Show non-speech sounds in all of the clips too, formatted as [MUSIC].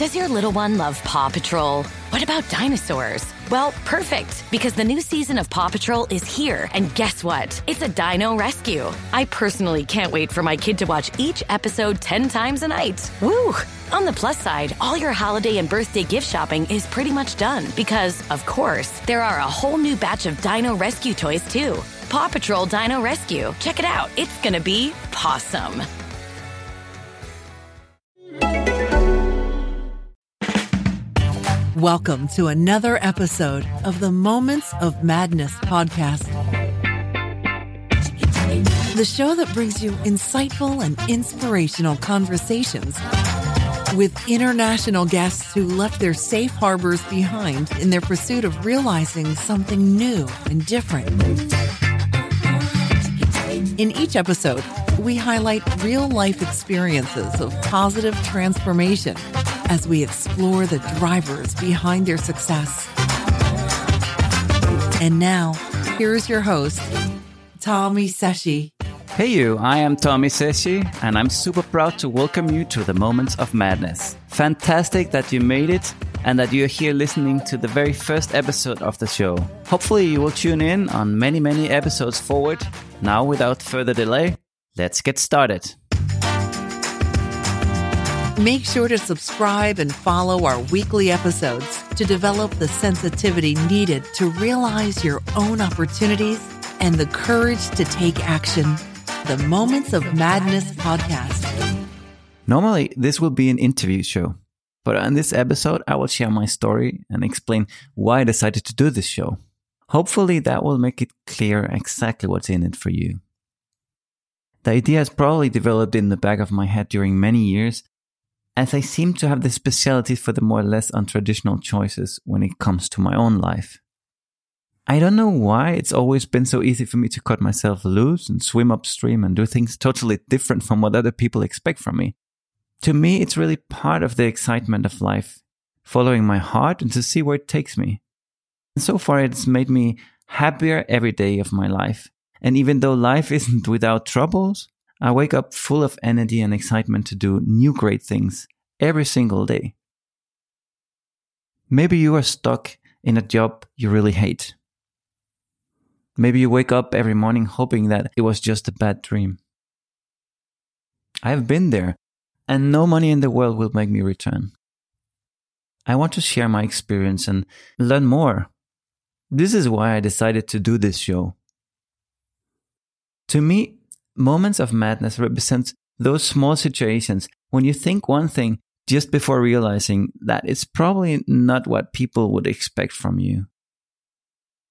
Does your little one love Paw Patrol? What about dinosaurs? Well, perfect, because the new season of Paw Patrol is here. And guess what? It's a dino rescue. I personally can't wait for my kid to watch each episode 10 times a night. Woo! On the plus side, all your holiday and birthday gift shopping is pretty much done because, of course, there are a whole new batch of dino rescue toys too. Paw Patrol Dino Rescue. Check it out. It's gonna be pawsome. Welcome to another episode of the Moments of Madness podcast. The show that brings you insightful and inspirational conversations with international guests who left their safe harbors behind in their pursuit of realizing something new and different. In each episode, we highlight real life experiences of positive transformation as we explore the drivers behind their success. And now, here's your host, Tommie Secher. Hey you, I am Tommie Secher, and I'm super proud to welcome you to the Moments of Madness. Fantastic that you made it and that you're here listening to the very first episode of the show. Hopefully, you will tune in on many, many episodes forward. Now, without further delay, let's get started. Make sure to subscribe and follow our weekly episodes to develop the sensitivity needed to realize your own opportunities and the courage to take action. The Moments of Madness podcast. Normally, this will be an interview show, but on this episode, I will share my story and explain why I decided to do this show. Hopefully, that will make it clear exactly what's in it for you. The idea has probably developed in the back of my head during many years, as I seem to have the speciality for the more or less untraditional choices when it comes to my own life. I don't know why it's always been so easy for me to cut myself loose and swim upstream and do things totally different from what other people expect from me. To me, it's really part of the excitement of life, following my heart and to see where it takes me. And so far, it's made me happier every day of my life. And even though life [LAUGHS] isn't without troubles, I wake up full of energy and excitement to do new great things every single day. Maybe you are stuck in a job you really hate. Maybe you wake up every morning hoping that it was just a bad dream. I've been there, and no money in the world will make me return. I want to share my experience and learn more. This is why I decided to do this show. To me, moments of madness represent those small situations when you think one thing just before realizing that it's probably not what people would expect from you.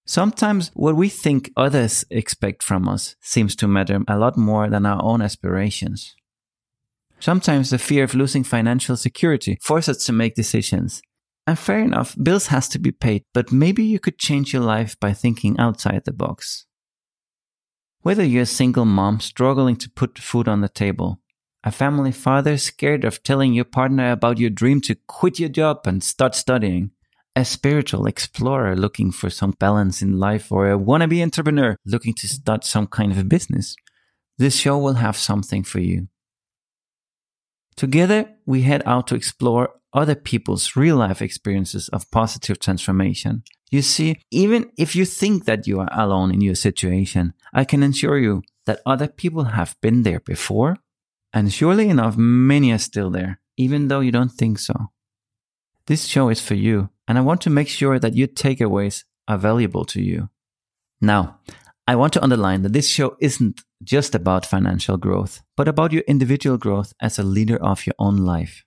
Sometimes what we think others expect from us seems to matter a lot more than our own aspirations. Sometimes the fear of losing financial security forces us to make decisions. And fair enough, bills has to be paid, but maybe you could change your life by thinking outside the box. Whether you're a single mom struggling to put food on the table, a family father scared of telling your partner about your dream to quit your job and start studying, a spiritual explorer looking for some balance in life, or a wannabe entrepreneur looking to start some kind of a business, this show will have something for you. Together, we head out to explore other people's real life experiences of positive transformation. You see, even if you think that you are alone in your situation, I can assure you that other people have been there before. And surely enough, many are still there, even though you don't think so. This show is for you, and I want to make sure that your takeaways are valuable to you. Now, I want to underline that this show isn't just about financial growth, but about your individual growth as a leader of your own life.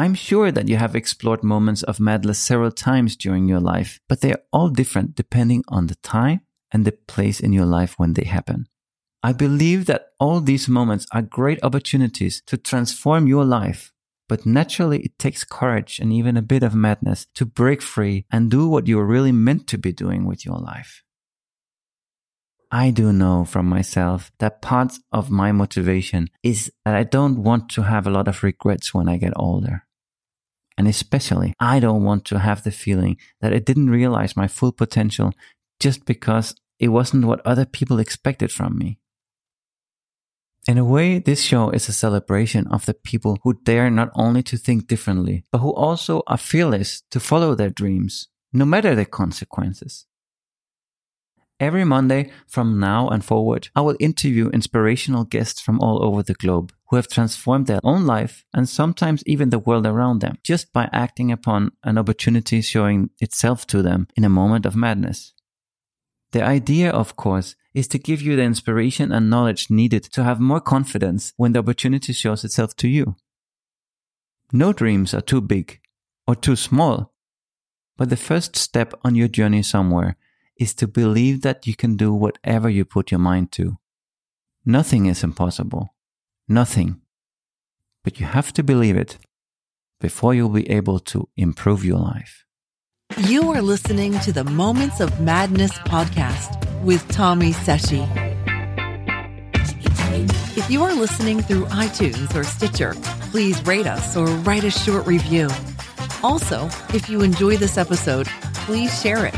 I'm sure that you have explored moments of madness several times during your life, but they are all different depending on the time and the place in your life when they happen. I believe that all these moments are great opportunities to transform your life, but naturally it takes courage and even a bit of madness to break free and do what you're really meant to be doing with your life. I do know from myself that part of my motivation is that I don't want to have a lot of regrets when I get older. And especially, I don't want to have the feeling that I didn't realize my full potential just because it wasn't what other people expected from me. In a way, this show is a celebration of the people who dare not only to think differently, but who also are fearless to follow their dreams, no matter the consequences. Every Monday from now and forward, I will interview inspirational guests from all over the globe who have transformed their own life and sometimes even the world around them just by acting upon an opportunity showing itself to them in a moment of madness. The idea, of course, is to give you the inspiration and knowledge needed to have more confidence when the opportunity shows itself to you. No dreams are too big or too small, but the first step on your journey somewhere is to believe that you can do whatever you put your mind to. Nothing is impossible. Nothing. But you have to believe it before you'll be able to improve your life. You are listening to the Moments of Madness podcast with Tommie Secher. If you are listening through iTunes or Stitcher, please rate us or write a short review. Also, if you enjoy this episode, please share it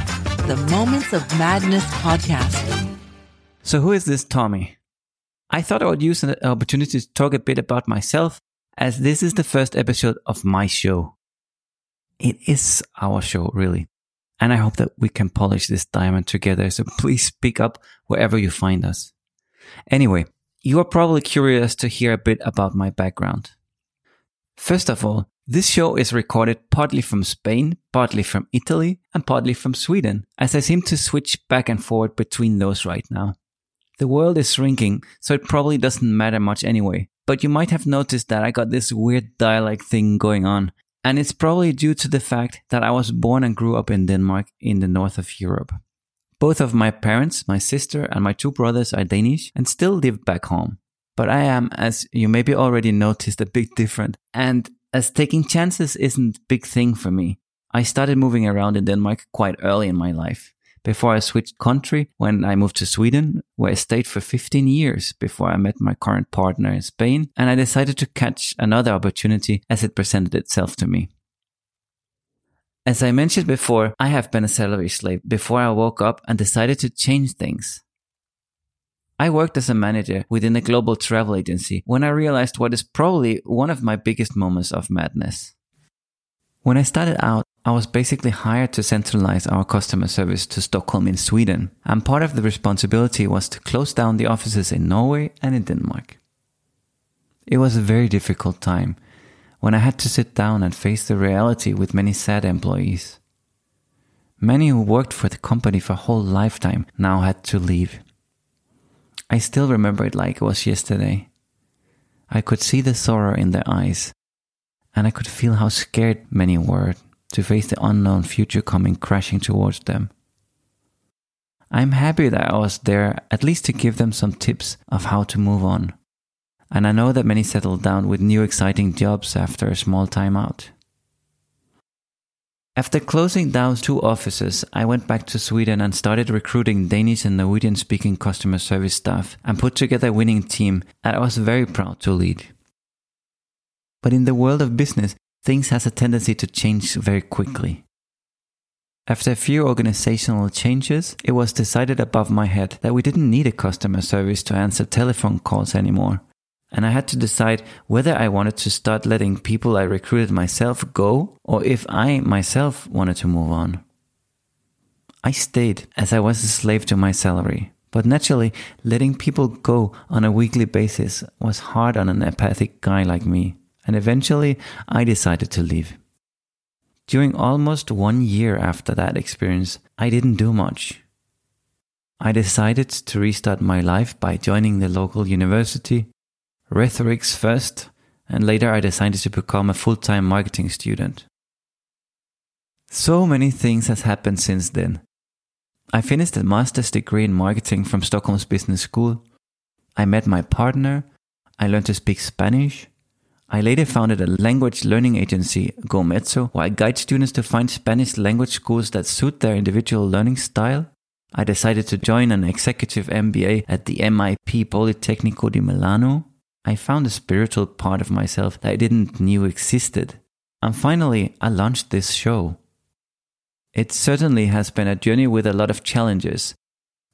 the Moments of Madness podcast. So, who is this Tommie? I thought I would use an opportunity to talk a bit about myself, as this is the first episode of my show. It is our show, really. And I hope that we can polish this diamond together. So please speak up wherever you find us. Anyway, you are probably curious to hear a bit about my background. First of all, this show is recorded partly from Spain, partly from Italy, and partly from Sweden, as I seem to switch back and forward between those right now. The world is shrinking, so it probably doesn't matter much anyway. But you might have noticed that I got this weird dialect thing going on, and it's probably due to the fact that I was born and grew up in Denmark in the north of Europe. Both of my parents, my sister, and my two brothers are Danish and still live back home. But I am, as you maybe already noticed, a bit different, and as taking chances isn't a big thing for me. I started moving around in Denmark quite early in my life. Before I switched country, when I moved to Sweden, where I stayed for 15 years before I met my current partner in Spain, and I decided to catch another opportunity as it presented itself to me. As I mentioned before, I have been a salary slave before I woke up and decided to change things. I worked as a manager within a global travel agency when I realized what is probably one of my biggest moments of madness. When I started out, I was basically hired to centralize our customer service to Stockholm in Sweden, and part of the responsibility was to close down the offices in Norway and in Denmark. It was a very difficult time when I had to sit down and face the reality with many sad employees. Many who worked for the company for a whole lifetime now had to leave. I still remember it like it was yesterday. I could see the sorrow in their eyes, and I could feel how scared many were to face the unknown future coming crashing towards them. I'm happy that I was there at least to give them some tips of how to move on. And I know that many settled down with new exciting jobs after a small time out. After closing down two offices, I went back to Sweden and started recruiting Danish and Norwegian speaking customer service staff and put together a winning team that I was very proud to lead. But in the world of business, things has a tendency to change very quickly. After a few organizational changes, it was decided above my head that we didn't need a customer service to answer telephone calls anymore and I had to decide whether I wanted to start letting people I recruited myself go or if I myself wanted to move on. I stayed as I was a slave to my salary, but naturally, letting people go on a weekly basis was hard on an apathic guy like me, and eventually I decided to leave. During almost one year after that experience, I didn't do much. I decided to restart my life by joining the local university rhetorics first, and later I decided to become a full time marketing student. So many things has happened since then. I finished a master's degree in marketing from Stockholm's Business School. I met my partner. I learned to speak Spanish. I later founded a language learning agency, GoMezzo, where I guide students to find Spanish language schools that suit their individual learning style. I decided to join an executive MBA at the MIP Politecnico di Milano. I found a spiritual part of myself that I didn't knew existed. And finally, I launched this show. It certainly has been a journey with a lot of challenges.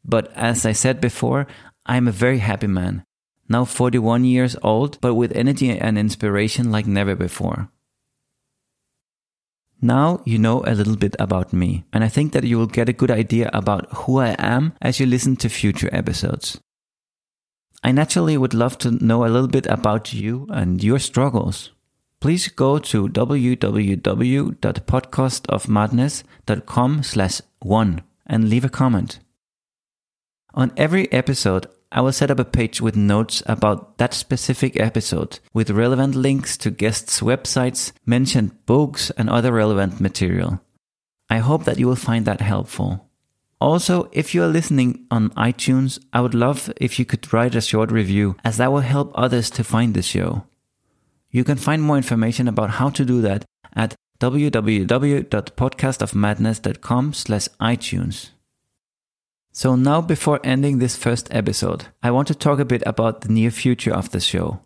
But as I said before, I'm a very happy man. now 41 years old, but with energy and inspiration like never before. Now you know a little bit about me, and I think that you will get a good idea about who I am as you listen to future episodes. I naturally would love to know a little bit about you and your struggles. Please go to www.podcastofmadness.com slash one and leave a comment. On every episode, I will set up a page with notes about that specific episode with relevant links to guests' websites, mentioned books, and other relevant material. I hope that you will find that helpful. Also, if you are listening on iTunes, I would love if you could write a short review as that will help others to find the show. You can find more information about how to do that at www.podcastofmadness.com slash iTunes. So now before ending this first episode, I want to talk a bit about the near future of the show.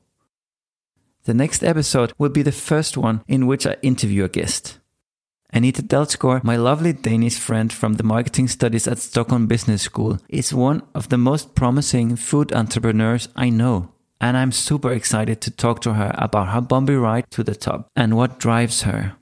The next episode will be the first one in which I interview a guest. Anita Dalsgaard, my lovely Danish friend from the marketing studies at Stockholm Business School, is one of the most promising food entrepreneurs I know. And I'm super excited to talk to her about her bumpy ride to the top and what drives her.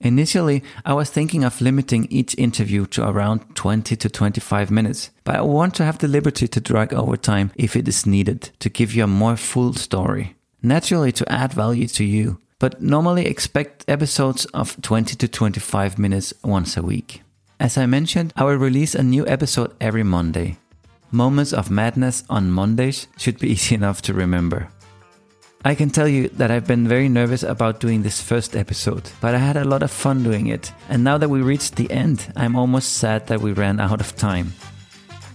Initially, I was thinking of limiting each interview to around 20 to 25 minutes, but I want to have the liberty to drag over time if it is needed to give you a more full story. Naturally, to add value to you, but normally expect episodes of 20 to 25 minutes once a week. As I mentioned, I will release a new episode every Monday. Moments of Madness on Mondays should be [LAUGHS] easy enough to remember. I can tell you that I've been very nervous about doing this first episode, but I had a lot of fun doing it. And now that we reached the end, I'm almost sad that we ran out of time.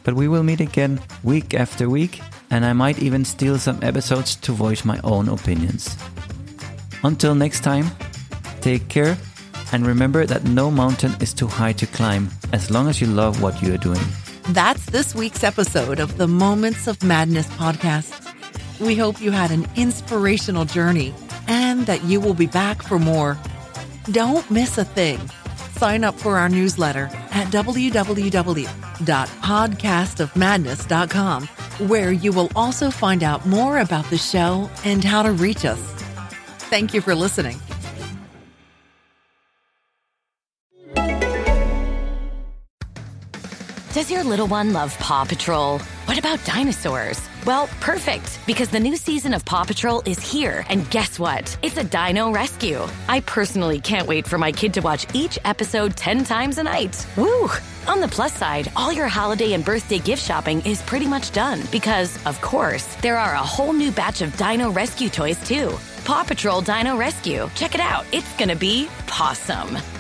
But we will meet again week after week, and I might even steal some episodes to voice my own opinions. Until next time, take care and remember that no mountain is too high to climb as long as you love what you are doing. That's this week's episode of the Moments of Madness podcast. We hope you had an inspirational journey and that you will be back for more. Don't miss a thing. Sign up for our newsletter at www.podcastofmadness.com, where you will also find out more about the show and how to reach us. Thank you for listening. Does your little one love Paw Patrol? What about dinosaurs? Well, perfect, because the new season of Paw Patrol is here. And guess what? It's a dino rescue. I personally can't wait for my kid to watch each episode 10 times a night. Woo! On the plus side, all your holiday and birthday gift shopping is pretty much done because, of course, there are a whole new batch of dino rescue toys too. Paw Patrol Dino Rescue. Check it out. It's gonna be pawsome.